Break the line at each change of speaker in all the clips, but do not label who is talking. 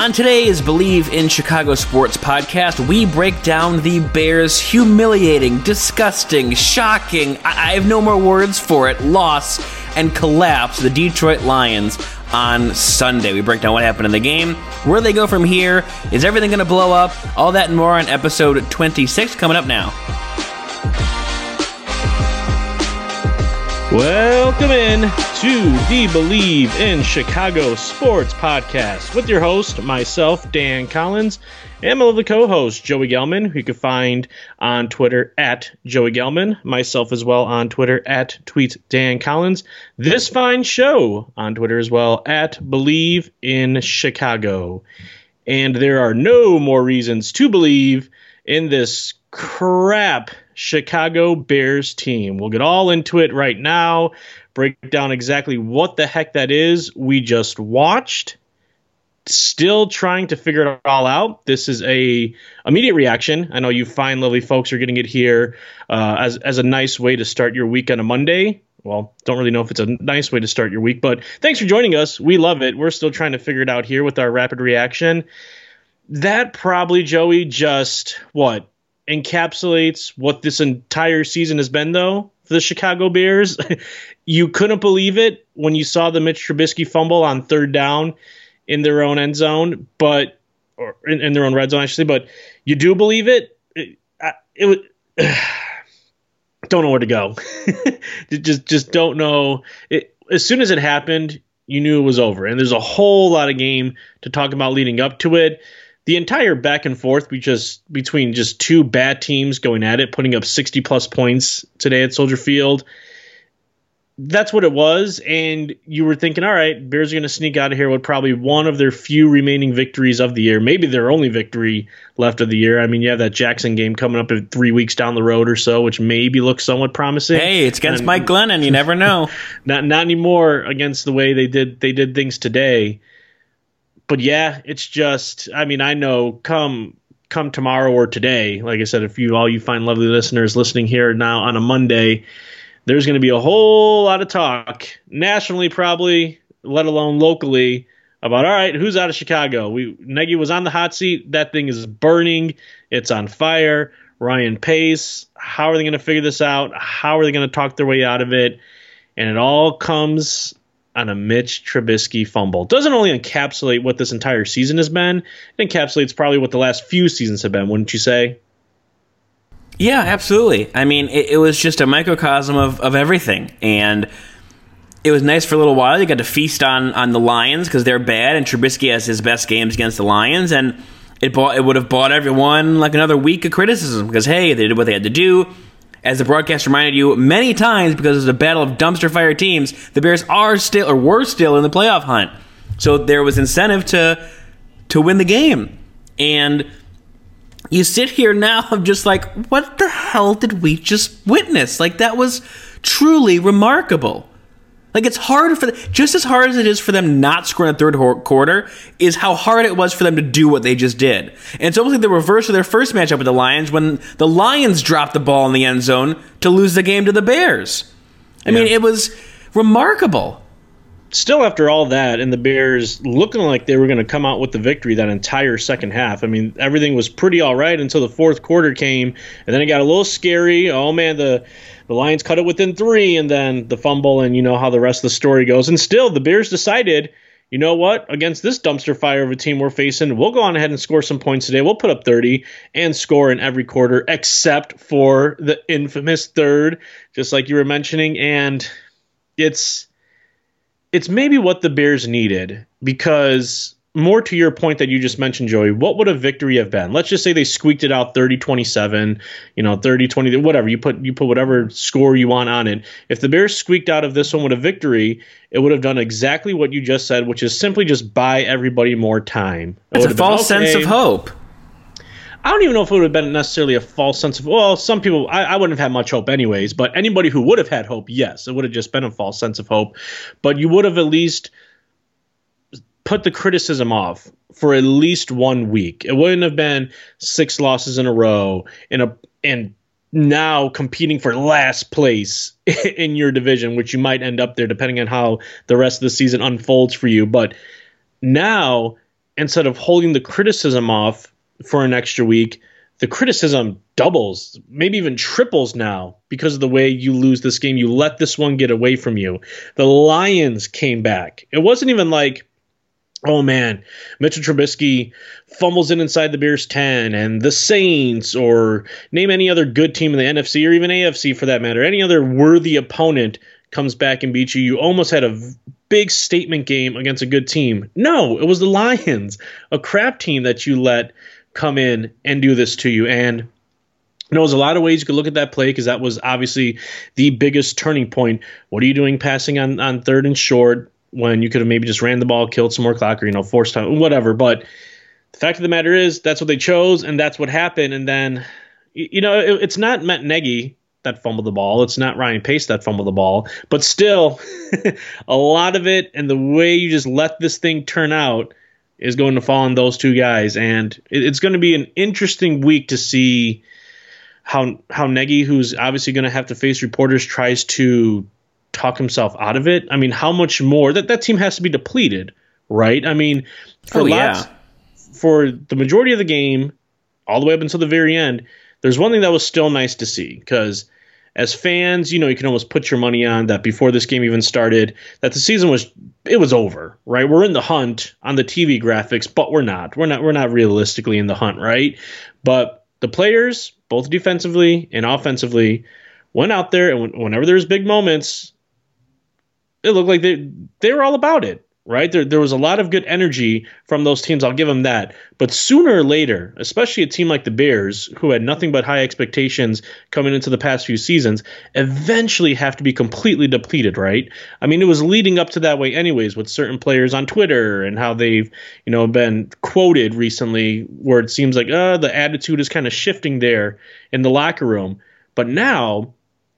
On today's Believe in Chicago Sports podcast, we break down the Bears' humiliating, disgusting, shocking, I, I have no more words for it, loss and collapse the Detroit Lions on Sunday. We break down what happened in the game, where they go from here, is everything going to blow up, all that and more on episode 26 coming up now.
Welcome in to the Believe in Chicago Sports Podcast with your host, myself, Dan Collins, and my lovely co-host, Joey Gelman, who you can find on Twitter at Joey Gelman, myself as well on Twitter at Tweet Dan Collins. This fine show on Twitter as well at Believe in Chicago. And there are no more reasons to believe in this crap Chicago Bears team. We'll get all into it right now, break down exactly what the heck that is we just watched. Still trying to figure it all out. This is a immediate reaction. I know you fine, lovely folks are getting it here uh, as as a nice way to start your week on a Monday. Well, don't really know if it's a nice way to start your week, but thanks for joining us. We love it. We're still trying to figure it out here with our rapid reaction. That probably, Joey, just what encapsulates what this entire season has been, though, for the Chicago Bears. you couldn't believe it when you saw the Mitch Trubisky fumble on third down in their own end zone, but or in, in their own red zone, actually. But you do believe it. It, it was. don't know where to go. just just don't know. It, as soon as it happened, you knew it was over. And there's a whole lot of game to talk about leading up to it the entire back and forth just between just two bad teams going at it, putting up 60 plus points today at Soldier Field. That's what it was, and you were thinking, all right, Bears are going to sneak out of here with probably one of their few remaining victories of the year, maybe their only victory left of the year. I mean, you have that Jackson game coming up in three weeks down the road or so, which maybe looks somewhat promising.
Hey, it's against and, Mike Glennon. You never know.
not not anymore against the way they did they did things today but yeah, it's just I mean, I know come come tomorrow or today, like I said, if you all you find lovely listeners listening here now on a Monday, there's going to be a whole lot of talk nationally probably, let alone locally about all right, who's out of Chicago? We Nagy was on the hot seat. That thing is burning. It's on fire. Ryan Pace. How are they going to figure this out? How are they going to talk their way out of it? And it all comes on a Mitch Trubisky fumble. Doesn't only encapsulate what this entire season has been, it encapsulates probably what the last few seasons have been, wouldn't you say?
Yeah, absolutely. I mean, it, it was just a microcosm of, of everything. And it was nice for a little while. You got to feast on, on the Lions because they're bad, and Trubisky has his best games against the Lions. And it, bought, it would have bought everyone like another week of criticism because, hey, they did what they had to do as the broadcast reminded you many times, because it's a battle of dumpster fire teams, the Bears are still or were still in the playoff hunt. So there was incentive to to win the game. And you sit here now just like, what the hell did we just witness? Like that was truly remarkable. Like it's hard for just as hard as it is for them not scoring a third quarter is how hard it was for them to do what they just did. And it's almost like the reverse of their first matchup with the Lions when the Lions dropped the ball in the end zone to lose the game to the Bears. I yeah. mean, it was remarkable.
Still, after all that, and the Bears looking like they were going to come out with the victory that entire second half. I mean, everything was pretty all right until the fourth quarter came, and then it got a little scary. Oh man, the the Lions cut it within three, and then the fumble, and you know how the rest of the story goes. And still, the Bears decided, you know what? Against this dumpster fire of a team we're facing, we'll go on ahead and score some points today. We'll put up 30 and score in every quarter, except for the infamous third, just like you were mentioning. And it's it's maybe what the Bears needed because more to your point that you just mentioned, Joey, what would a victory have been? Let's just say they squeaked it out 30-27, you know, 30-20, whatever. You put you put whatever score you want on it. If the Bears squeaked out of this one with a victory, it would have done exactly what you just said, which is simply just buy everybody more time.
It it's a false been, okay, sense of hope.
I don't even know if it would have been necessarily a false sense of well, some people I, I, wouldn't have had much hope anyways, but anybody who would have had hope, yes, it would have just been a false sense of hope. But you would have at least put the criticism off for at least one week. It wouldn't have been six losses in a row in a and now competing for last place in your division, which you might end up there depending on how the rest of the season unfolds for you. But now instead of holding the criticism off for an extra week, the criticism doubles, maybe even triples now because of the way you lose this game. You let this one get away from you. The Lions came back. It wasn't even like, oh man, Mitchell Trubisky fumbles in inside the Bears 10 and the Saints or name any other good team in the NFC or even AFC for that matter. Any other worthy opponent comes back and beats you. You almost had a big statement game against a good team. No, it was the Lions, a crap team that you let come in and do this to you. And you know, there's a lot of ways you could look at that play because that was obviously the biggest turning point. What are you doing passing on, on third and short when you could have maybe just ran the ball, killed some more clock, or, you know, forced time, whatever. But the fact of the matter is, that's what they chose, and that's what happened. And then, you know, it, it's not Matt Nagy that fumbled the ball. It's not Ryan Pace that fumbled the ball. But still, a lot of it and the way you just let this thing turn out is going to fall on those two guys. And it's going to be an interesting week to see how how Nagy, who's obviously going to have to face reporters, tries to talk himself out of it. I mean, how much more that that team has to be depleted, right? I mean, for
Oh,
lots,
yeah.
for the majority of the game, all the way up until the very end, there's one thing that was still nice to see because as fans, you know, you can almost put your money on that before this game even started, that the season was it was over, right? We're in the hunt on the TV graphics, but we're not. We're not we're not realistically in the hunt, right? But the players, both defensively and offensively, went out there and when- whenever there's big moments, it looked like they they were all about it, right? There there was a lot of good energy from those teams. I'll give them that. But sooner or later, especially a team like the Bears, who had nothing but high expectations coming into the past few seasons, eventually have to be completely depleted, right? I mean, it was leading up to that way anyways with certain players on Twitter and how they've, you know, been quoted recently where it seems like uh the attitude is kind of shifting there in the locker room. But now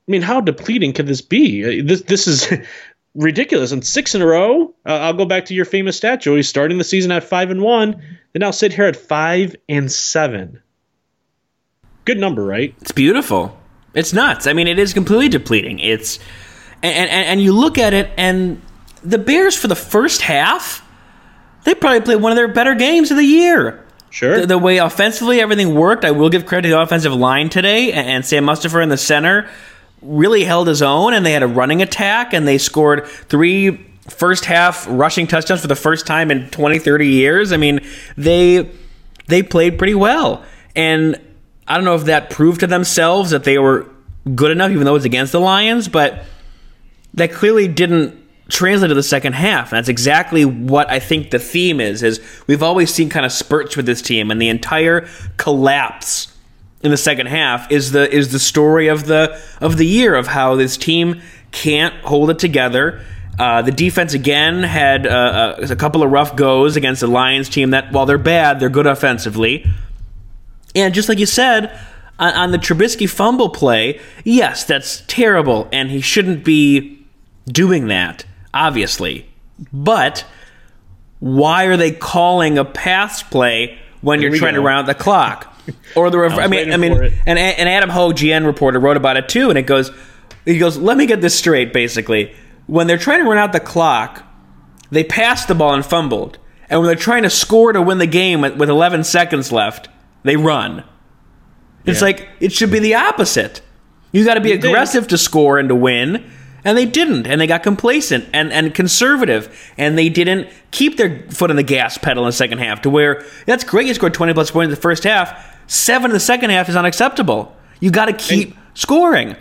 I mean, how depleting could this be? Uh, This this is ridiculous. And six in a row. Uh, I'll go back to your famous stat, Joey. Starting the season at five and one, they now sit here at five and seven. Good number, right?
It's beautiful. It's nuts. I mean, it is completely depleting. It's and and, and you look at it, and the Bears for the first half, they probably played one of their better games of the year.
Sure.
The, the way offensively everything worked, I will give credit to the offensive line today, and, and Sam Mustipher in the center really held his own, and they had a running attack, and they scored three first half rushing touchdowns for the first time in 20, 30 years. I mean, they they played pretty well, and I don't know if that proved to themselves that they were good enough, even though it was against the Lions, but that clearly didn't translate to the second half. And that's exactly what I think the theme is. Is we've always seen kind of spurts with this team, and the entire collapse in the second half is the is the story of the of the year of how this team can't hold it together. Uh, the defense again had uh, a, a couple of rough goes against the Lions team that while they're bad, they're good offensively. And just like you said, on, on the Trubisky fumble play, yes, that's terrible, and he shouldn't be doing that, obviously. But why are they calling a pass play when
Here
you're trying
go.
to round the clock? Or the ref-
I
I mean, I mean, and and Adam Hoge, GN reporter, wrote about it too, and it goes, he goes, let me get this straight. Basically, when they're trying to run out the clock, they passed the ball and fumbled, and when they're trying to score to win the game with, with 11 seconds left, they run. It's
Yeah.
like it should be the opposite. You got to be
did.
aggressive to score and to win, and they didn't, and they got complacent and, and conservative, and they didn't keep their foot on the gas pedal in the second half. To where that's great, you scored twenty plus points in the first half. Seven in the second half is unacceptable. You got to keep scoring.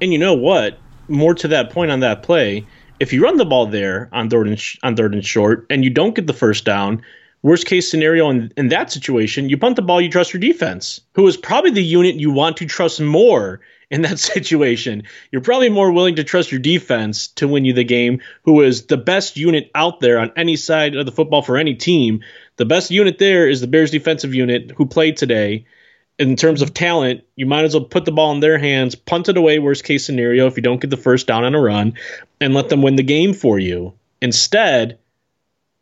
And you know what? More to that point on that play, if you run the ball there on third and sh- on third and short, and you don't get the first down, worst case scenario in, in that situation, you punt the ball, you trust your defense, who is probably the unit you want to trust more in that situation. You're probably more willing to trust your defense to win you the game, who is the best unit out there on any side of the football for any team. The best unit there is the Bears defensive unit who played today in terms of talent, you might as well put the ball in their hands, punt it away, worst case scenario, if you don't get the first down on a run, and let them win the game for you. Instead,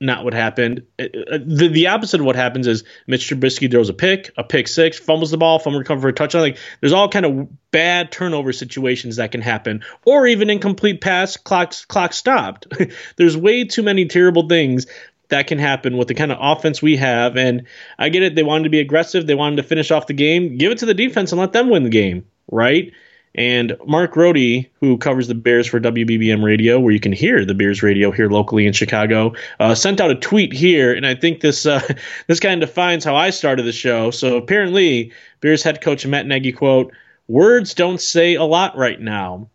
not what happened. Uh, uh, The, the opposite of what happens is Mitch Trubisky throws a pick, a pick six, fumbles the ball, fumble recover for a touchdown. Like there's all kind of bad turnover situations that can happen, or even incomplete pass, clock clock stopped. there's way too many terrible things that can happen with the kind of offense we have. And I get it. They wanted to be aggressive. They wanted to finish off the game. Give it to the defense and let them win the game, right? And Mark Grote, who covers the Bears for WBBM Radio, where you can hear the Bears radio here locally in Chicago, uh, sent out a tweet here, and I think this uh, this kind of defines how I started the show. So apparently, Bears head coach Matt Nagy quote: "Words don't say a lot right now."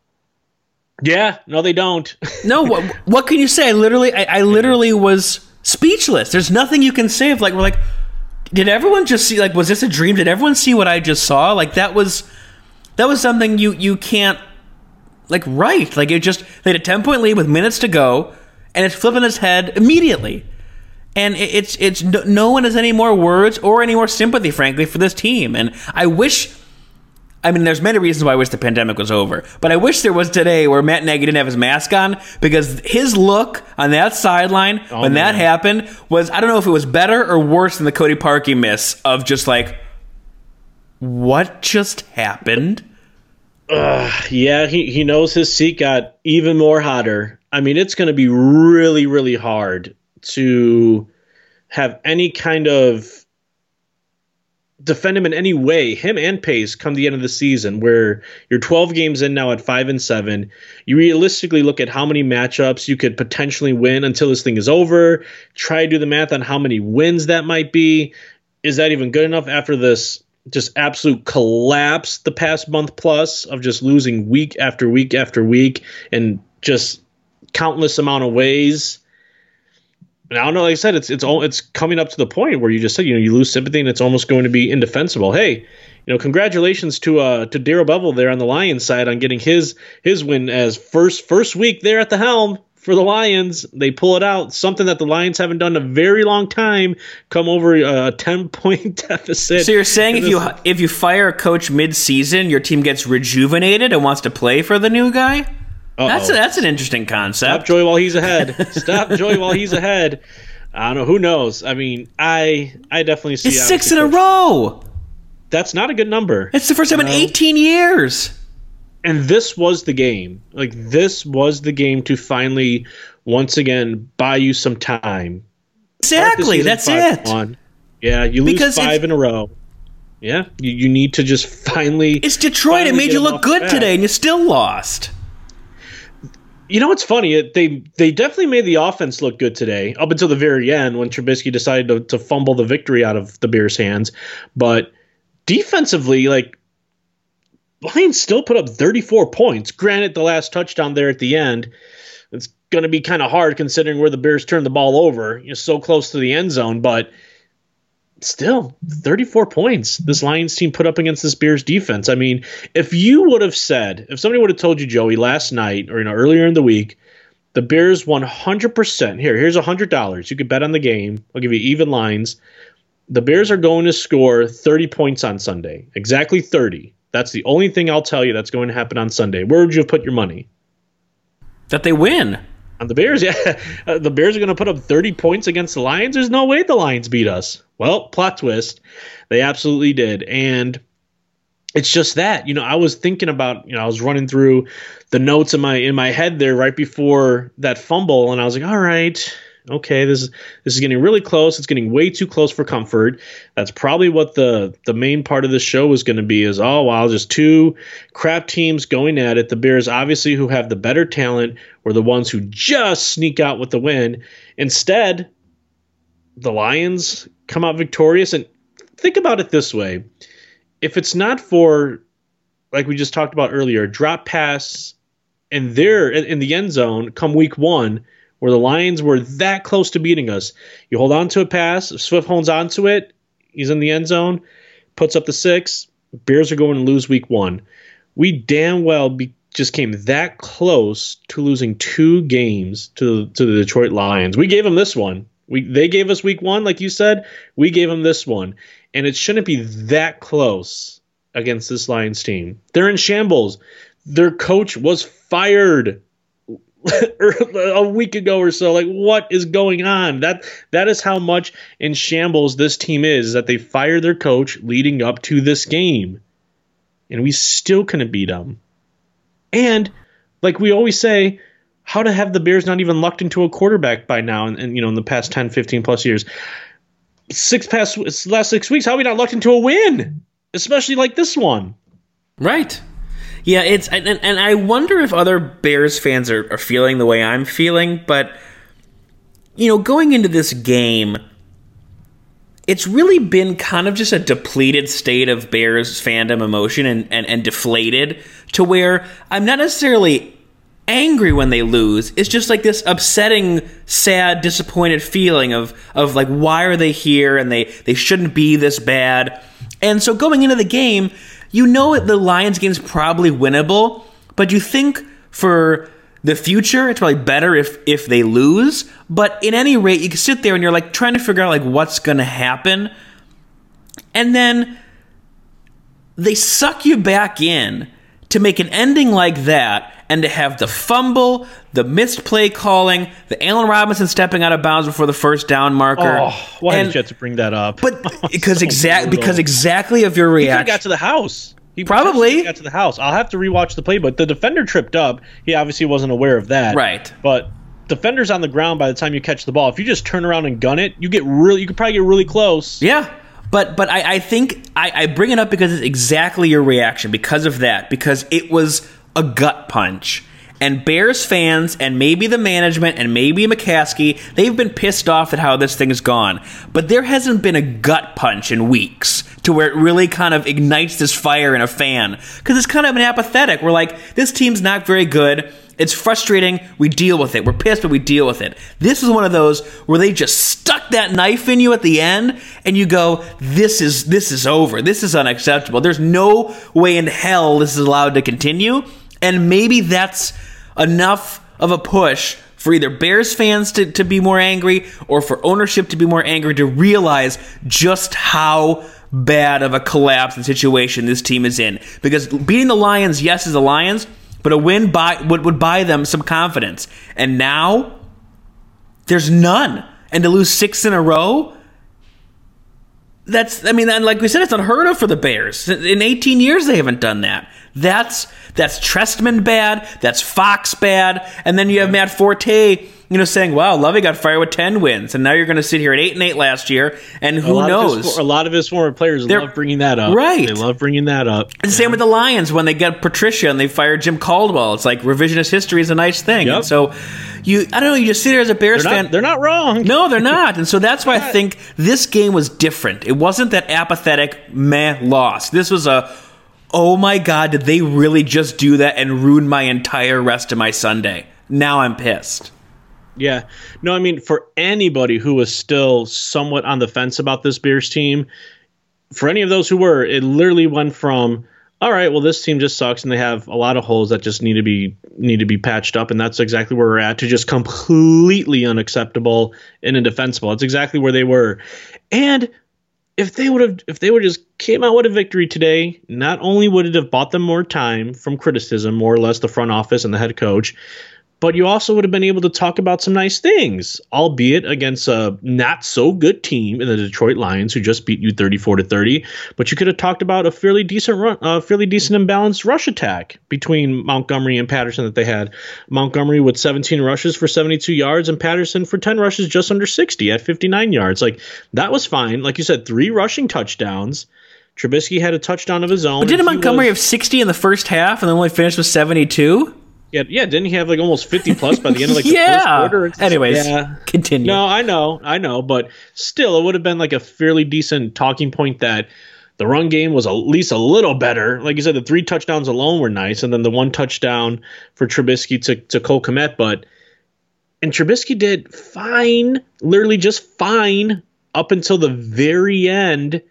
Yeah, no, they don't.
no, what, what can you say? I literally, I, I literally was speechless. There's nothing you can say. Of like, we're like, did everyone just see? Like, was this a dream? Did everyone see what I just saw? Like, that was that was something you you can't like write. Like, it just they had a ten point lead with minutes to go, and it's flipping its head immediately. And it's it's no one has any more words or any more sympathy, frankly, for this team. And I wish I mean, there's many reasons why I wish the pandemic was over, but I wish there was today where Matt Nagy didn't have his mask on because his look on that sideline oh, when man. that happened was I don't know if it was better or worse than the Cody Parkey miss of just like, what just happened?
Uh, yeah, he, he knows his seat got even more hotter. I mean, it's going to be really, really hard to have any kind of defend him in any way, him and Pace, come the end of the season, where you're 12 games in now at five and seven. You realistically look at how many matchups you could potentially win until this thing is over. Try to do the math on how many wins that might be. Is that even good enough after this just absolute collapse the past month plus of just losing week after week after week and just countless amount of ways? And I don't know. Like I said, it's it's all it's coming up to the point where you just said you know you lose sympathy and it's almost going to be indefensible. Hey, you know, congratulations to uh to Darrell Bevell there on the Lions side on getting his his win as first first week there at the helm for the Lions. They pull it out, something that the Lions haven't done in a very long time. Come over uh, a ten point deficit.
So you're saying if you if you fire a coach mid season, your team gets rejuvenated and wants to play for the new guy? Uh-oh. That's a, that's an interesting concept.
Stop Joey while he's ahead. Stop Joey while he's ahead. I don't know. Who knows? I mean, I I definitely see.
It's six in a row.
That's not a good number.
It's the first time in 18 years.
And this was the game. Like this was the game to finally, once again, buy you some time.
Exactly. That's it. On.
Yeah, you lose because five in a row. Yeah, you, you need to just finally.
It's Detroit. Finally it made you look good today, and you still lost.
You know what's funny? They they definitely made the offense look good today, up until the very end when Trubisky decided to, to fumble the victory out of the Bears' hands. But defensively, like Lions still put up 34 points. Granted, the last touchdown there at the end, it's going to be kind of hard considering where the Bears turned the ball over. You're so close to the end zone, but still 34 points this Lions team put up against this Bears defense. I mean, if you would have said, if somebody would have told you, Joey, last night or you know earlier in the week, the Bears 100%. Here, here's $100. You could bet on the game. I'll give you even lines. The Bears are going to score 30 points on Sunday. Exactly 30. That's the only thing I'll tell you that's going to happen on Sunday. Where would you have put your money?
That they win.
On the Bears, yeah. Uh, the Bears are going to put up 30 points against the Lions. There's no way the Lions beat us. Well, plot twist. They absolutely did. And it's just that, you know, I was thinking about, you know, I was running through the notes in my in my head there right before that fumble and I was like, "All right, okay, this is this is getting really close. It's getting way too close for comfort. That's probably what the the main part of the show is going to be. Is oh wow, just two crap teams going at it. The Bears, obviously, who have the better talent, were the ones who just sneak out with the win. Instead, the Lions come out victorious. And think about it this way: if it's not for like we just talked about earlier, drop pass and they're in the end zone come week one where the Lions were that close to beating us. You hold on to a pass, Swift holds on to it, he's in the end zone, puts up the six. Bears are going to lose week one. We damn well be, just came that close to losing two games to to the Detroit Lions. We gave them this one. We they gave us week one, like you said. We gave them this one, and it shouldn't be that close against this Lions team. They're in shambles. Their coach was fired. a week ago or so. Like, what is going on? That that is how much in shambles this team is. That they fired their coach leading up to this game, and we still couldn't beat them. And like we always say, how to have the Bears not even lucked into a quarterback by now and, and you know in the past 10, 15 plus years. Six past last six weeks, how we not lucked into a win? Especially like this one.
Right. Yeah, it's and, and I wonder if other Bears fans are, are feeling the way I'm feeling, but you know, going into this game, it's really been kind of just a depleted state of Bears fandom emotion and, and, and deflated to where I'm not necessarily angry when they lose. It's just like this upsetting, sad, disappointed feeling of of like why are they here and they they shouldn't be this bad. And so going into the game, you know the Lions game's probably winnable, but you think for the future it's probably better if if they lose. But in any rate, you can sit there and you're like trying to figure out like what's gonna happen. And then they suck you back in to make an ending like that and to have the fumble, the missed play calling, the Allen Robinson stepping out of bounds before the first down marker.
Oh, why
and,
did you have to bring that up?
But because so exactly because exactly of your reaction.
he got to the house. He
probably
got to the house. I'll have to rewatch the play, but the defender tripped up. He obviously wasn't aware of that.
Right.
But defender's on the ground by the time you catch the ball. If you just turn around and gun it, you get really. You could probably get really close.
Yeah. But but I, I think I, I bring it up because it's exactly your reaction because of that because it was a gut punch. And Bears fans and maybe the management and maybe McCaskey, they've been pissed off at how this thing's gone. But there hasn't been a gut punch in weeks to where it really kind of ignites this fire in a fan. Because it's kind of been apathetic. We're like, this team's not very good. It's frustrating. We deal with it. We're pissed, but we deal with it. This is one of those where they just stuck that knife in you at the end, and you go, "This is this is over. This is unacceptable. There's no way in hell this is allowed to continue." And maybe that's enough of a push for either Bears fans to, to be more angry or for ownership to be more angry to realize just how bad of a collapse and situation this team is in. Because beating the Lions, yes, is the Lions, but a win buy, would, would buy them some confidence. And now, there's none. And to lose six in a row, that's, I mean, like we said, it's unheard of for the Bears. In 18 years, they haven't done that. That's that's Trestman bad. That's Fox bad. And then you have Matt Forte, you know, saying, "Wow, Lovie got fired with ten wins, and now you're going to sit here at eight and eight last year, and who
a
knows?"
His, a lot of his former players They're, love bringing that up.
Right?
They love bringing that up.
And yeah. same with the Lions when they get Patricia and they fire Jim Caldwell. It's like revisionist history is a nice thing. Yep. And so you, I don't know, you just sit here as a Bears
they're
fan.
Not, they're not wrong.
No, they're not. And so that's why I think this game was different. It wasn't that apathetic meh loss. This was a oh my god, did they really just do that and ruin my entire rest of my Sunday? Now I'm pissed.
Yeah. No, I mean, for anybody who was still somewhat on the fence about this Bears team, for any of those who were, it literally went from, all right, well, this team just sucks and they have a lot of holes that just need to be need to be patched up, and that's exactly where we're at, to just completely unacceptable and indefensible. It's exactly where they were. And if they would have if they would just came out with a victory today, not only would it have bought them more time from criticism, more or less the front office and the head coach, but you also would have been able to talk about some nice things, albeit against a not so good team in the Detroit Lions who just beat you 34 to 30. But you could have talked about a fairly decent run, a fairly decent and balanced rush attack between Montgomery and Patterson that they had. Montgomery with 17 rushes for 72 yards and Patterson for 10 rushes just under 60 at 59 yards. Like that was fine. Like you said, three rushing touchdowns. Trubisky had a touchdown of his own.
But didn't Montgomery was, have 60 in the first half and then only finished with 72?
Yeah, yeah. Didn't he have like almost fifty plus by the end of like the first quarter?
Anyways, yeah. continue.
No, I know, I know, but still, it would have been like a fairly decent talking point that the run game was at least a little better. Like you said, the three touchdowns alone were nice, and then the one touchdown for Trubisky to to Cole Kmet, but and Trubisky did fine, literally just fine up until the very end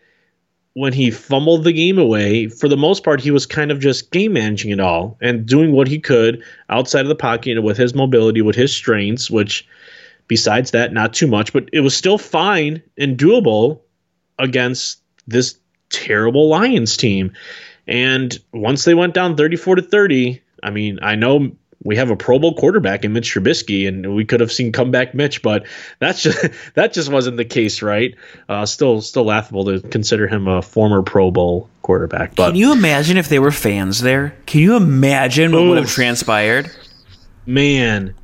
when he fumbled the game away, for the most part, he was kind of just game managing it all and doing what he could outside of the pocket with his mobility, with his strengths, which besides that, not too much, but it was still fine and doable against this terrible Lions team. And once they went down 34 to 30, I mean, I know we have a Pro Bowl quarterback in Mitch Trubisky, and we could have seen comeback Mitch, but that's just that just wasn't the case, right? Uh, still, still laughable to consider him a former Pro Bowl quarterback. But
can you imagine if they were fans there? Can you imagine what oof, would have transpired?
Man,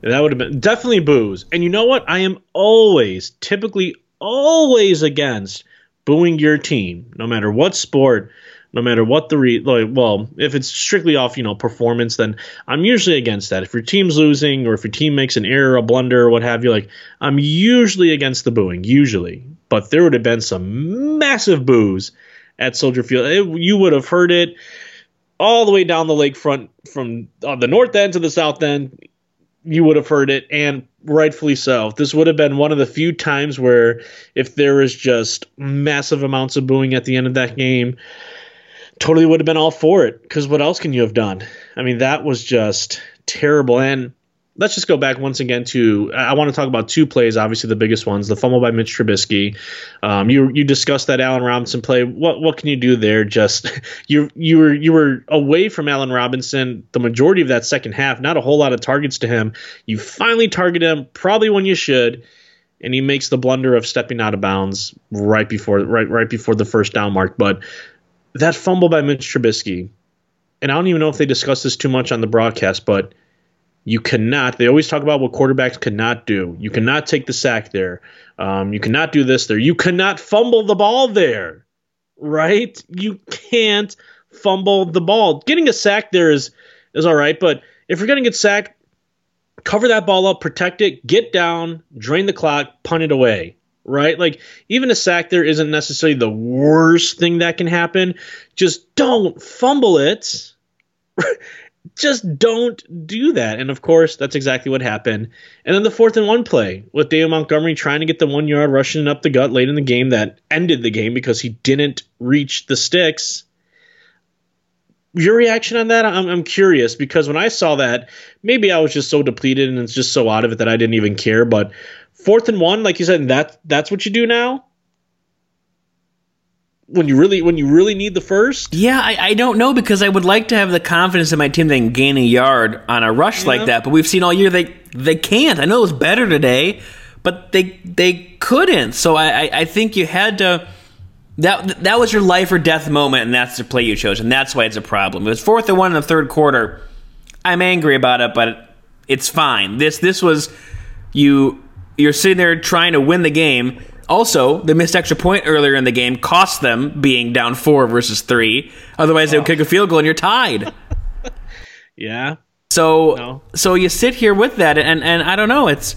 That would have been definitely booze. And you know what? I am always, typically, always against booing your team, no matter what sport, no matter what the re- like. Well, if it's strictly off, you know, performance, then I'm usually against that. If your team's losing or if your team makes an error, a blunder, or what have you, like I'm usually against the booing. Usually, but there would have been some massive boos at Soldier Field. It, you would have heard it all the way down the lakefront from the north end to the south end. You would have heard it, and rightfully so. This would have been one of the few times where, if there was just massive amounts of booing at the end of that game, totally would have been all for it. Because what else can you have done? I mean, that was just terrible. And let's just go back once again to I want to talk about two plays. Obviously, the biggest ones: the fumble by Mitch Trubisky. Um, you you discussed that Allen Robinson play. What what can you do there? Just you you were you were away from Allen Robinson the majority of that second half. Not a whole lot of targets to him. You finally target him probably when you should. And he makes the blunder of stepping out of bounds right before right right before the first down mark. But that fumble by Mitch Trubisky, and I don't even know if they discussed this too much on the broadcast, but you cannot. They always talk about what quarterbacks cannot do. You cannot take the sack there. Um, you cannot do this there. You cannot fumble the ball there. Right? You can't fumble the ball. Getting a sack there is is all right, but if you're going to get sacked, cover that ball up, protect it, get down, drain the clock, punt it away. Right? Like even a sack there isn't necessarily the worst thing that can happen. Just don't fumble it just don't do that. And of course, that's exactly what happened. And then the fourth and one play with David Montgomery trying to get the one yard rushing up the gut late in the game that ended the game because he didn't reach the sticks. Your reaction on that? I'm, I'm curious because when I saw that, maybe I was just so depleted and it's just so out of it that I didn't even care. But fourth and one, like you said, that that's what you do now when you really when you really need the first?
Yeah, I, I don't know because I would like to have the confidence in my team they can gain a yard on a rush yeah. like that, but we've seen all year they they can't. I know it was better today, but they they couldn't. So I, I, I think you had to that that was your life or death moment, and that's the play you chose, and that's why it's a problem. It was fourth and one in the third quarter. I'm angry about it, but it's fine. This this was you you're sitting there trying to win the game also, the missed extra point earlier in the game cost them being down four versus three. Otherwise, they would oh. kick a field goal and you're tied.
yeah.
So, no. so you sit here with that, and and I don't know. It's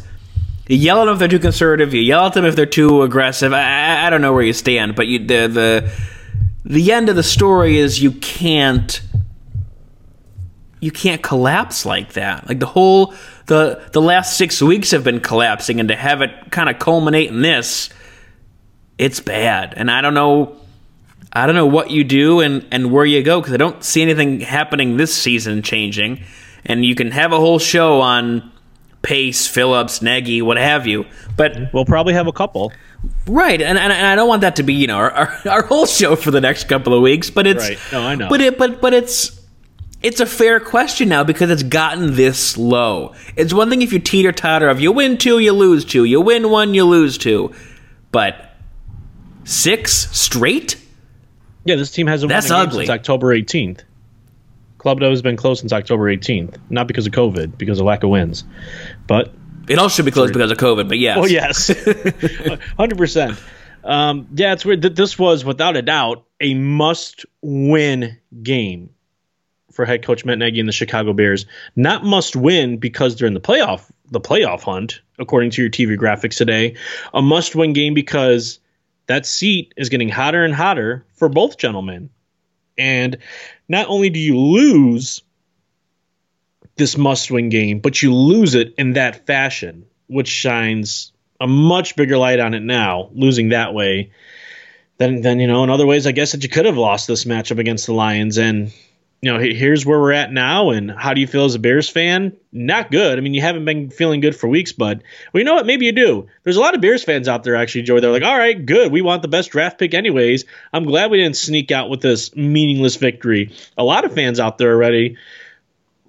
you yell at them if they're too conservative. You yell at them if they're too aggressive. I, I, don't know where you stand, but you, the the the end of the story is you can't you can't collapse like that. Like the whole the the last six weeks have been collapsing, and to have it kind of culminate in this it's bad. And I don't know I don't know what you do and, and where you go because I don't see anything happening this season changing. And you can have a whole show on Pace, Phillips, Nagy, what have you. But
we'll probably have a couple.
Right, and, and, and I don't want that to be you know our, our, our, whole show for the next couple of weeks. But it's
right. No, I know.
But it but but it's it's a fair question now because it's gotten this low. It's one thing if you teeter totter of you win two, you lose two, you win one, you lose two, but Six straight?
Yeah, this team hasn't
That's
won
ugly.
since October 18th. Club has been closed since October 18th, not because of COVID, because of lack of wins. But
it also should be closed because of COVID. But yes,
oh yes, hundred percent. Um, yeah, it's weird. This was without a doubt a must-win game for head coach Matt Nagy and the Chicago Bears. Not must-win because they're in the playoff the playoff hunt, according to your TV graphics today. A must-win game because that seat is getting hotter and hotter for both gentlemen. And not only do you lose this must win game, but you lose it in that fashion, which shines a much bigger light on it now, losing that way. Then, then you know, in other ways, I guess that you could have lost this matchup against the Lions, and you know, here's where we're at now. And how do you feel as a Bears fan? Not good. I mean, you haven't been feeling good for weeks, but well, you know what? Maybe you do. There's a lot of Bears fans out there actually, Joey. They're like, all right, good. We want the best draft pick anyways. I'm glad we didn't sneak out with this meaningless victory. A lot of fans out there already.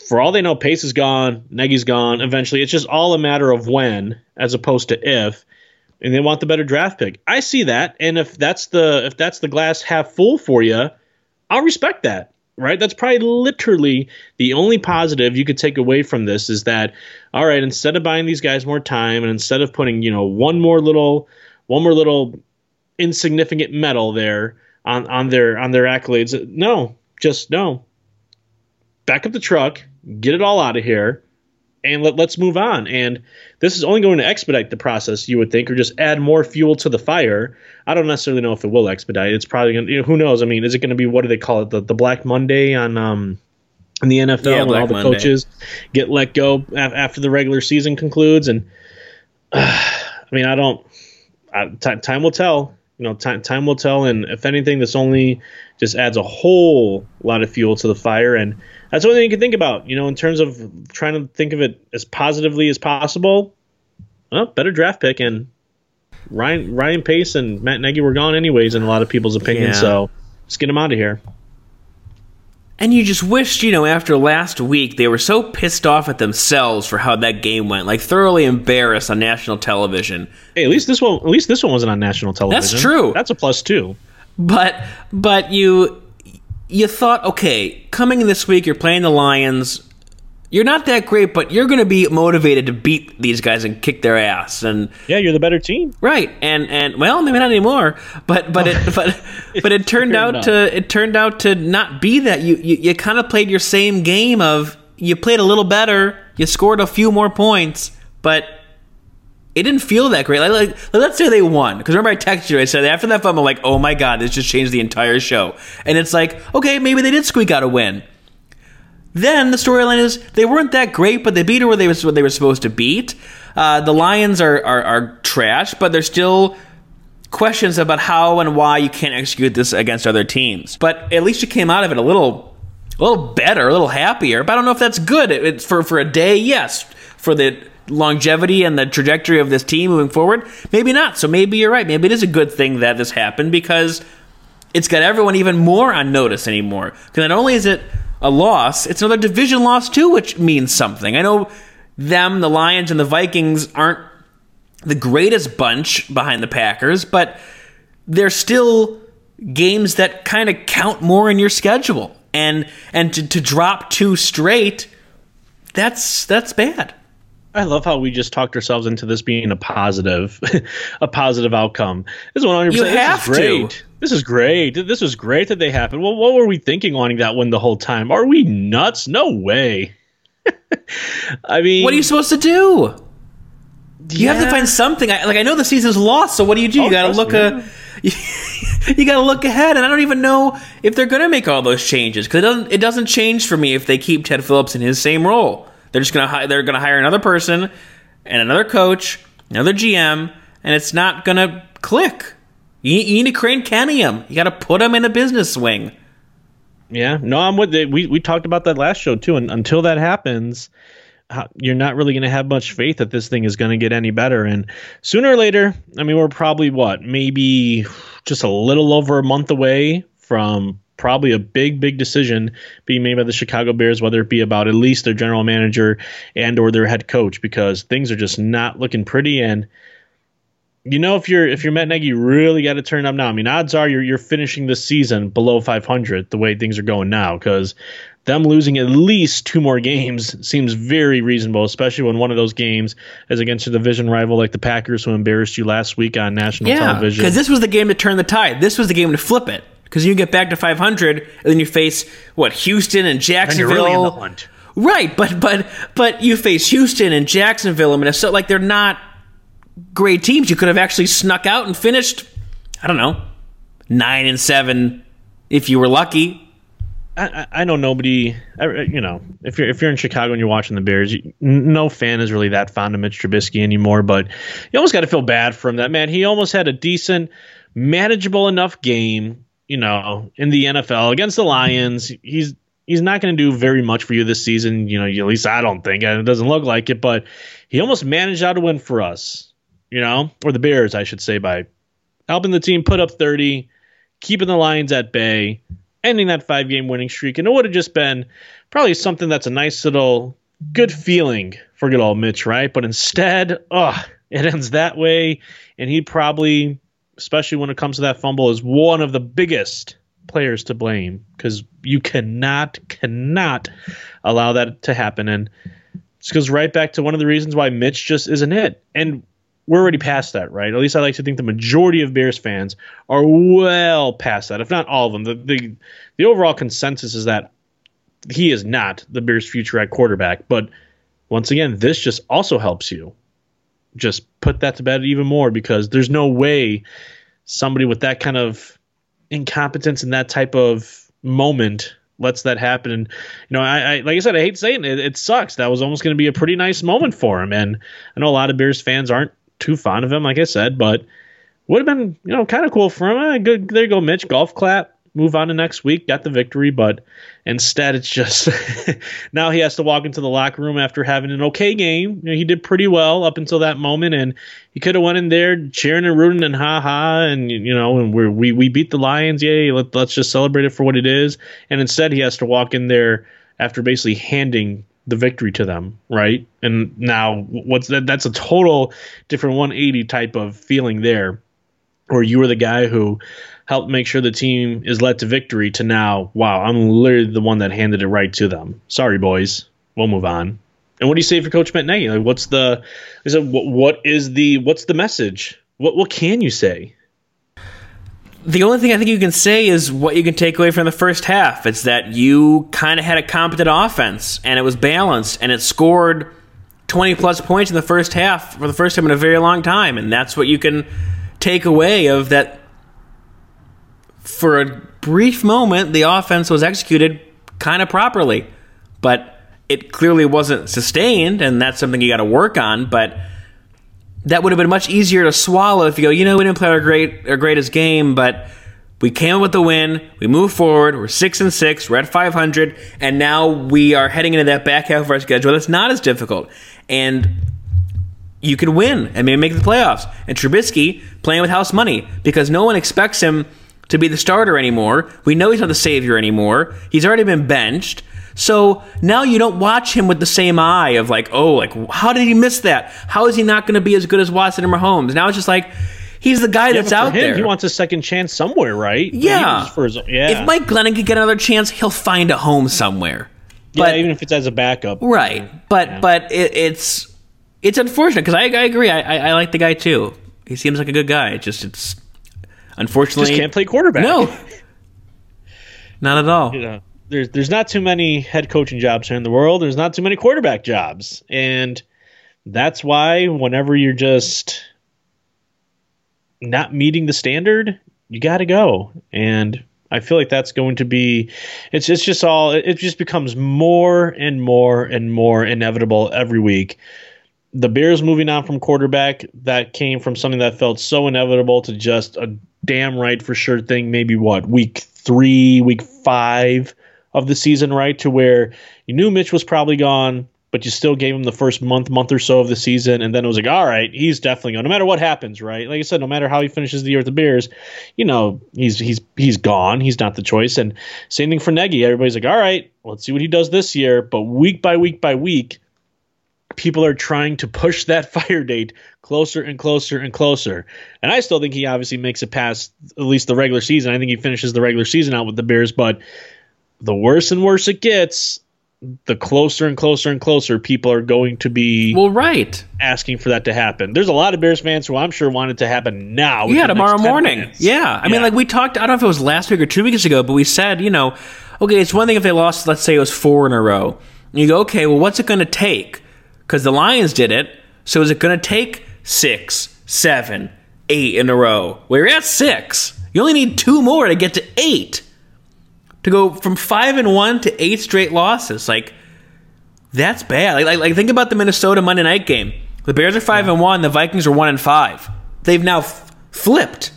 For all they know, Pace is gone, Nagy's gone. Eventually, it's just all a matter of when, as opposed to if and they want the better draft pick. I see that, and if that's the if that's the glass half full for you, I'll respect that. Right? That's probably literally the only positive you could take away from this is that, all right, instead of buying these guys more time and instead of putting, you know, one more little, one more little insignificant medal there on, on their on their accolades, no, just no. Back up the truck, get it all out of here, and let, let's move on. And this is only going to expedite the process, you would think, or just add more fuel to the fire. I don't necessarily know if it will expedite. It's probably going to, you know, who knows? I mean, is it going to be, what do they call it? The, the Black Monday on, um, in the NFL
Yeah,
when
Black
all the
Monday.
coaches get let go after the regular season concludes. And I mean, I don't, I, time will tell. You know, time time will tell. And if anything, this only just adds a whole lot of fuel to the fire. And that's one thing you can think about. You know, in terms of trying to think of it as positively as possible. Well, better draft pick and Ryan Ryan Pace and Matt Nagy were gone anyways in a lot of people's opinion.
Yeah.
So let's get them out of here.
And you just wished, you know, after last week, they were so pissed off at themselves for how that game went, like thoroughly embarrassed on national television.
Hey, at least this one at least this one wasn't on national television.
That's true.
That's a plus two.
But but you you thought, okay, coming this week, you're playing the Lions. You're not that great, but you're going to be motivated to beat these guys and kick their ass. And
Yeah, you're the better team.
right, and and well, maybe not anymore. But but it but but it turned out
enough.
to it turned out to not be that. You you, you kind of played your same game of you played a little better, you scored a few more points, but it didn't feel that great. Like, like let's say they won, because remember I texted you. I said after that I'm like, oh my god, this just changed the entire show. And it's like, okay, maybe they did squeak out a win. Then the storyline is they weren't that great, but they beat where they was what they were supposed to beat. Uh, the Lions are, are are trash, but there's still questions about how and why you can't execute this against other teams. But at least you came out of it a little a little better, a little happier. But I don't know if that's good. It- It's for for a day, yes. For the longevity and the trajectory of this team moving forward, maybe not. So maybe you're right. Maybe it is a good thing that this happened because it's got everyone even more on notice anymore. Because not only is it a loss, it's another division loss too, which means something. I know them, the Lions, and the Vikings aren't the greatest bunch behind the Packers, but they're still games that kind of count more in your schedule. And and to, to drop two straight, that's that's bad.
I love how we just talked ourselves into this being a positive, a positive outcome. This is one hundred
You
percent.
have
is great.
to.
This is great. This was great that they happened. Well, what were we thinking wanting that one the whole time? Are we nuts? No way. I mean,
What are you supposed to do? You have to find something. I, like I know the season's lost, so what do you do? You
Oh,
got to look
me,
a, you, got to look ahead, and I don't even know if they're going to make all those changes because it doesn't. It doesn't change for me if they keep Ted Phillips in his same role. They're just gonna they're gonna hire another person and another coach, another GM, and it's not gonna click. You, you need to crane Kenny him. You got to put him in a business swing.
Yeah, no, I'm with it. We we talked about that last show too, and until that happens, you're not really going to have much faith that this thing is going to get any better. And sooner or later, I mean, we're probably what maybe just a little over a month away from probably a big big decision being made by the Chicago Bears whether it be about at least their general manager and or their head coach because things are just not looking pretty and you know if you're if you're Matt Nagy you really got to turn up now. I mean odds are you're you're finishing this season below 500 the way things are going now cuz them losing at least two more games seems very reasonable, especially when one of those games is against a division rival like the Packers who embarrassed you last week on national
Yeah,
television.
because this was the game to turn the tide. This was the game to flip it. Because you get back to 500, and then you face what Houston and
and you're
Jacksonville.
really in the hunt.
Right, but but but you face Houston and Jacksonville and Minnesota. Like they're not great teams. You could have actually snuck out and finished. I don't know, nine and seven if you were lucky.
I, I know nobody. You know, if you're if you're in Chicago and you're watching the Bears, you, no fan is really that fond of Mitch Trubisky anymore. But you almost got to feel bad for him. That man, he almost had a decent, manageable enough game. You know, in the NFL against the Lions, he's he's not going to do very much for you this season. You know, at least I don't think, and it doesn't look like it. But he almost managed out a win for us. You know, or the Bears, I should say, by helping the team put up thirty, keeping the Lions at bay ending that five game winning streak. And it would have just been probably something that's a nice little good feeling for good old Mitch, right? But instead, oh, it ends that way. And he probably, especially when it comes to that fumble, is one of the biggest, players to blame because you cannot cannot allow that to happen and this goes right back to one of the reasons why Mitch just isn't it and we're already past that right at least I like to think the majority of Bears fans are well past that if not all of them the the, the overall consensus is that he is not the Bears future at quarterback but once again this just also helps you just put that to bed even more because there's no way somebody with that kind of incompetence and that type of moment lets that happen. And you know, I, I like I said, I hate saying it, it sucks. That was almost going to be a pretty nice moment for him, and I know a lot of Bears fans aren't too fond of him, like I said, but would have been you know kind of cool for him. Uh, good, there you go, Mitch. Golf clap move on to next week, got the victory, but instead it's just now he has to walk into the locker room after having an okay game. You know, he did pretty well up until that moment, and he could have went in there cheering and rooting and ha ha, and you know, and we we we beat the Lions, yay! Let, let's just celebrate it for what it is. And instead, he has to walk in there after basically handing the victory to them, right? And now what's that? That's a total different 180 type of feeling there, where you were the guy who helped make sure the team is led to victory to now, wow, I'm literally the one that handed it right to them. Sorry, boys. We'll move on. And what do you say for Coach Matt Nagy? Like, what's the is it, what, what is the what's the message? What what can you say?
The only thing I think you can say is what you can take away from the first half. It's that you kind of had a competent offense and it was balanced and it scored 20 plus points in the first half for the first time in a very long time. And that's what you can take away of that for a brief moment, the offense was executed kind of properly, but it clearly wasn't sustained, and that's something you got to work on. But that would have been much easier to swallow if you go, you know, we didn't play our great our greatest game, but we came up with the win. We move forward. We're six and six. We're at 500, and now we are heading into that back half of our schedule. That's not as difficult, and you could win and maybe make the playoffs. And Trubisky playing with house money because no one expects him to be the starter anymore. We know he's not the savior anymore. He's already been benched. So now you don't watch him with the same eye of like, oh, like how did he miss that? How is he not going to be as good as Watson and Mahomes? Now it's just like he's the guy yeah, that's out him, there.
He wants a second chance somewhere, right?
Yeah. His, yeah. If Mike Glennon could get another chance, he'll find a home somewhere.
But, yeah, even if it's as a backup.
Right. But yeah. but it, it's it's unfortunate because I, I agree. I, I, I like the guy too. He seems like a good guy. It just it's Unfortunately,
just can't play quarterback.
No, not at all.
You know, there's there's not too many head coaching jobs here in the world. There's not too many quarterback jobs, and that's why whenever you're just not meeting the standard, you got to go. And I feel like that's going to be it's it's just all it just becomes more and more and more inevitable every week the Bears moving on from quarterback that came from something that felt so inevitable to just a damn right for sure thing. Maybe what week three, week five of the season, right? To where you knew Mitch was probably gone, but you still gave him the first month, month or so of the season, and then it was like, all right, he's definitely gone. No matter what happens, right? Like I said, no matter how he finishes the year with the Bears, you know, he's he's he's gone. He's not the choice. And same thing for Nagy. Everybody's like, all right, let's see what he does this year. But week by week by week people are trying to push that fire date closer and closer and closer. And I still think he obviously makes it past at least the regular season. I think he finishes the regular season out with the Bears, but the worse and worse it gets, the closer and closer and closer people are going to be
well right
asking for that to happen there's a lot of bears fans who i'm sure want it to happen now
yeah tomorrow morning minutes. yeah i yeah. mean like we talked i don't know if it was last week or two weeks ago but we said you know okay it's one thing if they lost let's say it was four in a row and you go okay well what's it going to take because the Lions did it. So is it going to take six, seven, eight in a row? We're at six. You only need two more to get to eight. To go from five and one to eight straight losses, like that's bad. Like, like, like think about the Minnesota Monday night game. The Bears are five yeah. and one. The Vikings are one and five. They've now f- flipped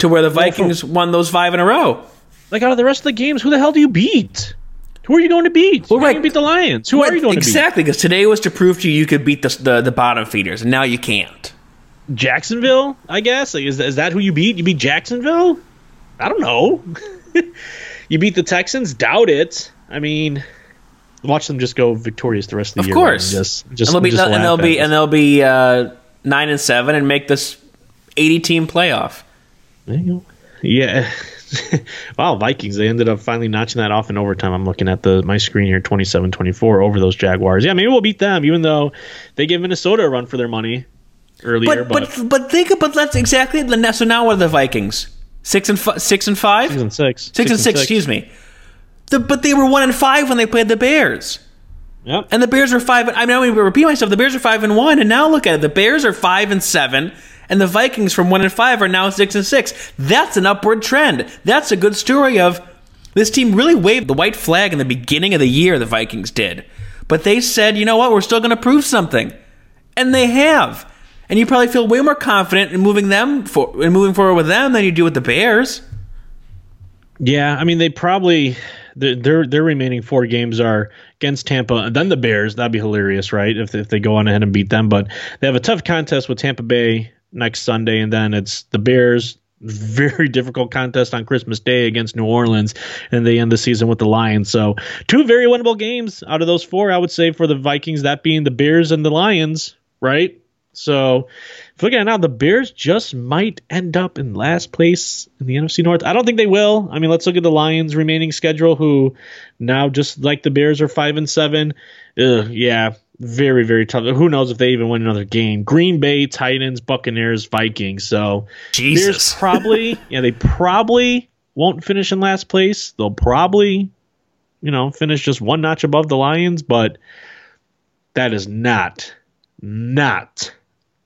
to where the Vikings won those five in a row.
Like out of the rest of the games, who the hell do you beat? Who are you going to beat? Well, right. You beat the Lions. Who are you going
exactly, to beat? Exactly, because today was to prove to you you could beat the, the, the bottom feeders, and now you can't.
Jacksonville, I guess. Like, is is that who you beat? You beat Jacksonville? I don't know. you beat the Texans? Doubt it. I mean, watch them just go victorious the rest of the
of
year.
Of course, just just and they'll be just and they'll be and they'll be uh, nine and seven and make this eighty team playoff.
There you go. Yeah, wow, Vikings. They ended up finally notching that off in overtime. I'm looking at the my screen here, 27-24 over those Jaguars. Yeah, maybe we'll beat them, even though they give Minnesota a run for their money earlier.
But but but, but think but that's exactly the so now what are the Vikings? Six and fi- six and five.
Six and six.
Six, six and, six, six. Excuse me. The, but they were one and five when they played the Bears.
Yep.
And the Bears are five. I mean, I mean, repeat myself. The Bears are five and one, and now look at it. The Bears are five and seven, and the Vikings from one and five are now six and six. That's an upward trend. That's a good story of this team really waved the white flag in the beginning of the year. The Vikings did, but they said, you know what, we're still going to prove something, and they have. And you probably feel way more confident in moving them for in moving forward with them than you do with the Bears.
Yeah, I mean they probably their their remaining four games are against Tampa and then the Bears. That'd be hilarious, right? If if they go on ahead and beat them, but they have a tough contest with Tampa Bay next Sunday, and then it's the Bears. Very difficult contest on Christmas Day against New Orleans, and they end the season with the Lions. So, two very winnable games out of those four, I would say, for the Vikings, that being the Bears and the Lions, right? So, if looking at now, the Bears just might end up in last place in the NFC North. I don't think they will. I mean, let's look at the Lions' remaining schedule, who now just like the Bears are five and seven. Ugh, yeah, very very tough. Who knows if they even win another game? Green Bay, Titans, Buccaneers, Vikings. So
Jesus,
Bears probably yeah they probably won't finish in last place. They'll probably you know finish just one notch above the Lions, but that is not not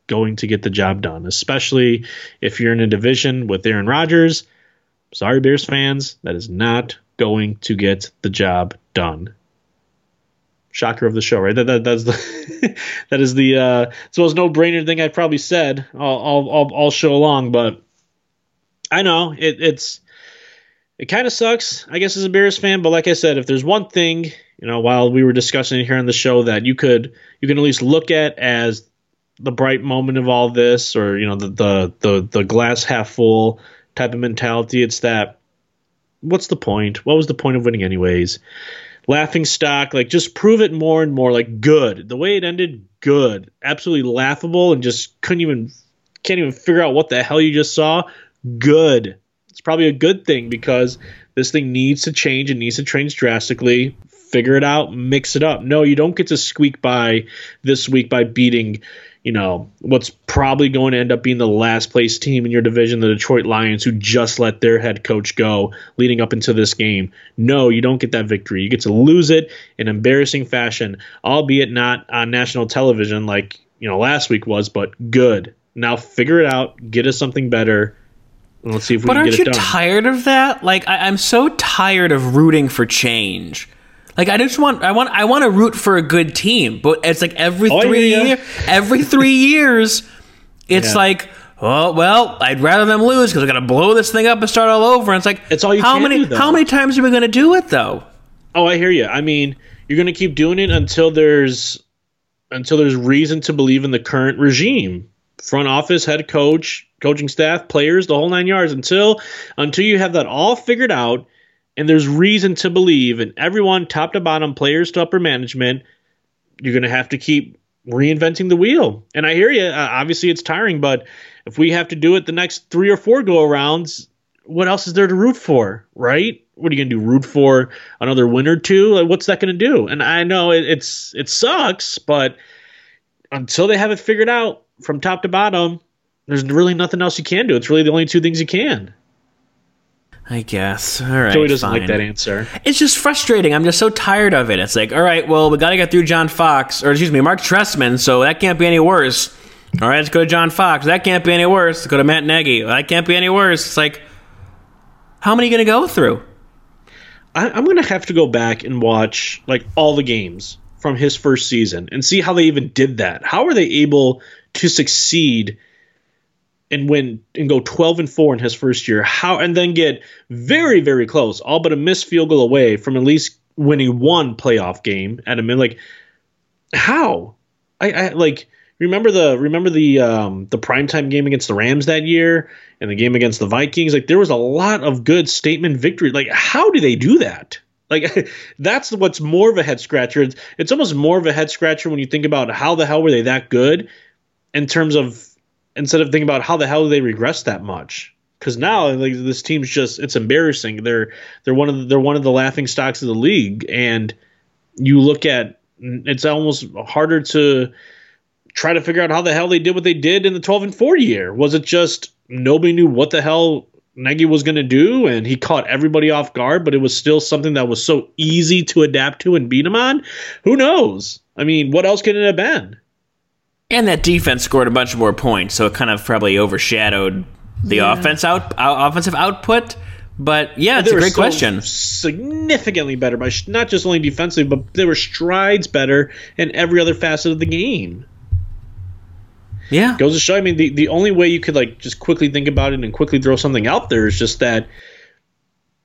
going to get the job done, especially if you're in a division with Aaron Rodgers. Sorry, Bears fans, that is not going to get the job done. Shocker of the show, right? That, that that's the that is the uh, it's the most no brainer thing I've probably said all, all, all, show long, but I know it, it's it kind of sucks, I guess, as a Bears fan. But like I said, if there's one thing, you know, while we were discussing here on the show that you could you can at least look at as the bright moment of all this, or you know, the the the, the glass half full type of mentality. It's that what's the point? What was the point of winning anyways? Laughing stock, like just prove it more and more. Like good, the way it ended, good, absolutely laughable, and just couldn't even can't even figure out what the hell you just saw. Good. It's probably a good thing because this thing needs to change. It needs to change drastically. Figure it out, mix it up. No, you don't get to squeak by this week by beating you know, what's probably going to end up being the last place team in your division, the Detroit Lions, who just let their head coach go leading up into this game. No, you don't get that victory. You get to lose it in embarrassing fashion, albeit not on national television like, you know, last week was, but good. Now figure it out, get us something better. let's see if we
but
can
get
it done.
Aren't you tired of that? Like, I, I'm so tired of rooting for change. Like I just want I want I want to root for a good team, but it's like every
Oh,
three year, every three years, it's
Yeah.
like oh well, I'd rather them lose because got to blow this thing up and start all over. And it's like
It's all you
how
can
many
do,
how many times are we going to do it though?
Oh, I hear you. I mean, you're going to keep doing it until there's until there's reason to believe in the current regime, front office, head coach, coaching staff, players, the whole nine yards. Until until you have that all figured out, and there's reason to believe in everyone, top to bottom, players to upper management, you're going to have to keep reinventing the wheel. And I hear you. Uh, obviously, it's tiring, but if we have to do it the next three or four go arounds, what else is there to root for, right? What are you gonna do? Root for another win or two? Like, what's that gonna do? And I know it, it's it sucks, but until they have it figured out from top to bottom, there's really nothing else you can do. It's really the only two things you can.
I guess. All right.
Joey doesn't
fine.
like that answer.
It's just frustrating. I'm just so tired of it. It's like, all right, well, we got to get through John Fox, or excuse me, Marc Trestman, so that can't be any worse. All right, let's go to John Fox. That can't be any worse. Let's go to Matt Nagy. That can't be any worse. It's like, how many going to go through?
I, I'm gonna have to go back and watch like all the games from his first season and see how they even did that. How are they able to succeed and win and go 12 and 4 in his first year? How and then get very very close, all but a missed field goal away from at least winning one playoff game at a minute. Like how? I, I like remember the remember the um the primetime game against the Rams that year and the game against the Vikings. Like there was a lot of good statement victory. Like how do they do that? Like that's what's more of a head scratcher. It's, it's almost more of a head scratcher when you think about how the hell were they that good in terms of instead of thinking about how the hell did they regress that much. because now like this team's just it's embarrassing. They're they're one of the, they're one of the laughing stocks of the league, and you look at it's almost harder to try to figure out how the hell they did what they did in the 12 and 4 year. Was it just nobody knew what the hell Nagy was going to do and he caught everybody off guard, but it was still something that was so easy to adapt to and beat him on? Who knows? I mean, what else could it have been?
And that defense scored a bunch more points, so it kind of probably overshadowed the yeah. offense out, offensive output. But yeah, it's a great question.
Significantly better by not just only defensively, but there were strides better in every other facet of the game.
Yeah,
goes to show. I mean, the the only way you could like just quickly think about it and quickly throw something out there is just that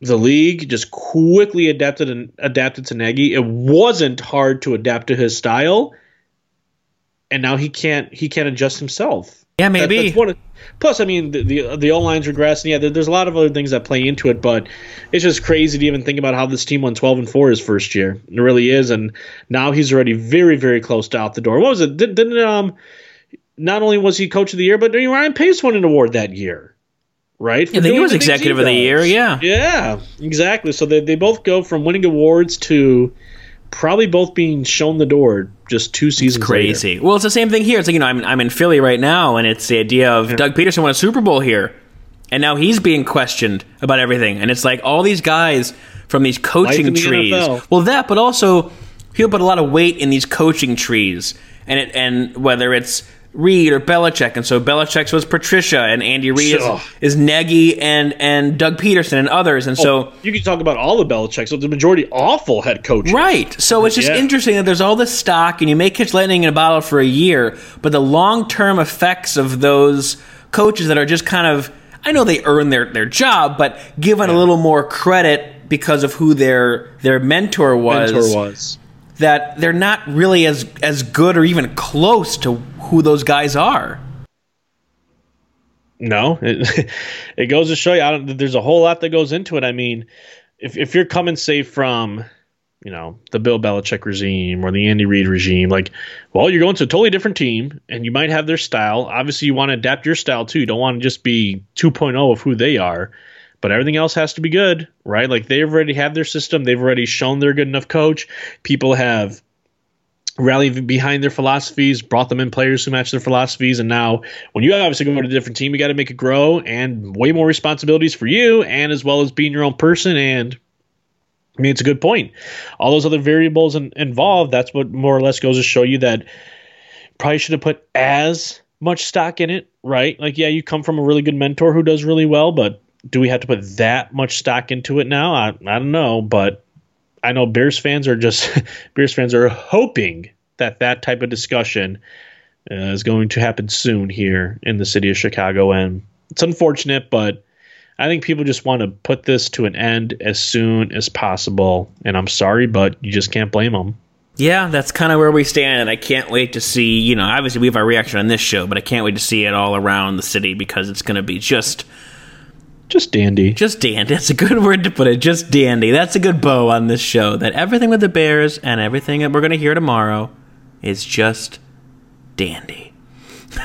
the league just quickly adapted and adapted to Nagy. It wasn't hard to adapt to his style, and now he can't he can't adjust himself.
Yeah, maybe. That,
plus, I mean, the the, the O line's regressing. Yeah, there, there's a lot of other things that play into it, but it's just crazy to even think about how this team won 12 and four his first year. It really is, and now he's already very very close to out the door. What was it? Did, didn't um, not only was he coach of the year, but Ryan Pace won an award that year right?
I think he was executive of the year. Yeah,
yeah, exactly. So they they both go from winning awards to probably both being shown the door just two seasons.
It's crazy.
Later.
Well, it's the same thing here. It's like you know I'm I'm in Philly right now, and it's the idea of yeah. Doug Pederson won a Super Bowl here, and now he's being questioned about everything, and it's like all these guys from these coaching the trees. NFL. Well, that, but also people put a lot of weight in these coaching trees, and it and whether it's Reid or Belichick, and so Belichick's was Patricia, and Andy Reid is, is Nagy and and Doug Pederson and others, and oh, so
you can talk about all the Belichick. So the majority awful head coaches,
right? So it's just yeah. interesting that there's all this stock, and you may catch lightning in a bottle for a year, but the long term effects of those coaches that are just kind of I know they earn their their job, but given yeah. a little more credit because of who their their mentor was.
Mentor was
that they're not really as as good or even close to who those guys are.
No, it, it goes to show you. I don't, there's a whole lot that goes into it. I mean, if if you're coming say from, you know, the Bill Belichick regime or the Andy Reid regime, like, well, you're going to a totally different team, and you might have their style. Obviously, you want to adapt your style too. You don't want to just be 2.0 of who they are but everything else has to be good, right? Like they've already had their system, they've already shown they're good enough coach. People have rallied behind their philosophies, brought them in players who match their philosophies, and now when you obviously go to a different team, you got to make it grow and way more responsibilities for you, and as well as being your own person. And I mean, it's a good point. All those other variables in, involved, that's what more or less goes to show you that probably should have put as much stock in it, right? Like, yeah, you come from a really good mentor who does really well, but do we have to put that much stock into it now? I, I don't know, but I know Bears fans are just Bears fans are hoping that that type of discussion uh, is going to happen soon here in the city of Chicago, and it's unfortunate, but I think people just want to put this to an end as soon as possible. And I'm sorry, but you just can't blame them.
Yeah, that's kind of where we stand, and I can't wait to see. You know, obviously we have our reaction on this show, but I can't wait to see it all around the city because it's going to be just
just dandy.
Just dandy. That's a good word to put it. Just dandy. That's a good bow on this show. That everything with the Bears and everything that we're going to hear tomorrow is just dandy.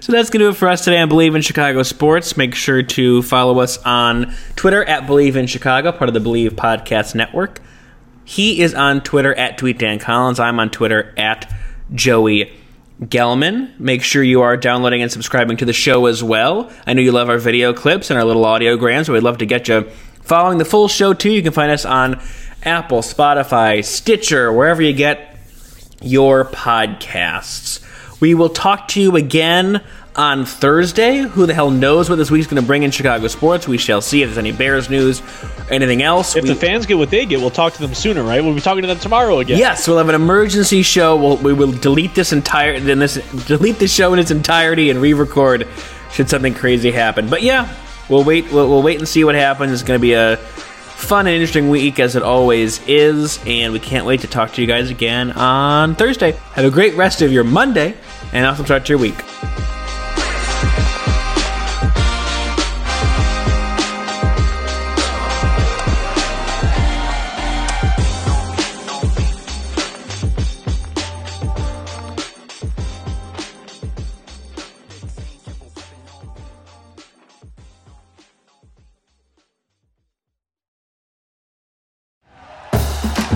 so that's going to do it for us today on Bleav in Chicago Sports. Make sure to follow us on Twitter at Bleav in Chicago, part of the Bleav Podcast Network. He is on Twitter at Tweet Dan Collins. I'm on Twitter at Joey Gelman. Make sure you are downloading and subscribing to the show as well. I know you love our video clips and our little audiograms, so we'd love to get you following the full show too. You can find us on Apple, Spotify, Stitcher, wherever you get your podcasts. We will talk to you again on Thursday. Who the hell knows what this week's going to bring in Chicago sports? We shall see if there's any Bears news, anything else.
If
we,
the fans get what they get, we'll talk to them sooner, right? We'll be talking to them tomorrow again.
Yes, we'll have an emergency show. We'll, we will delete this entire then this delete the show in its entirety and re-record should something crazy happen. But yeah, we'll wait. We'll, we'll wait and see what happens. It's going to be a fun and interesting week as it always is, and we can't wait to talk to you guys again on Thursday. Have a great rest of your Monday and awesome start to your week.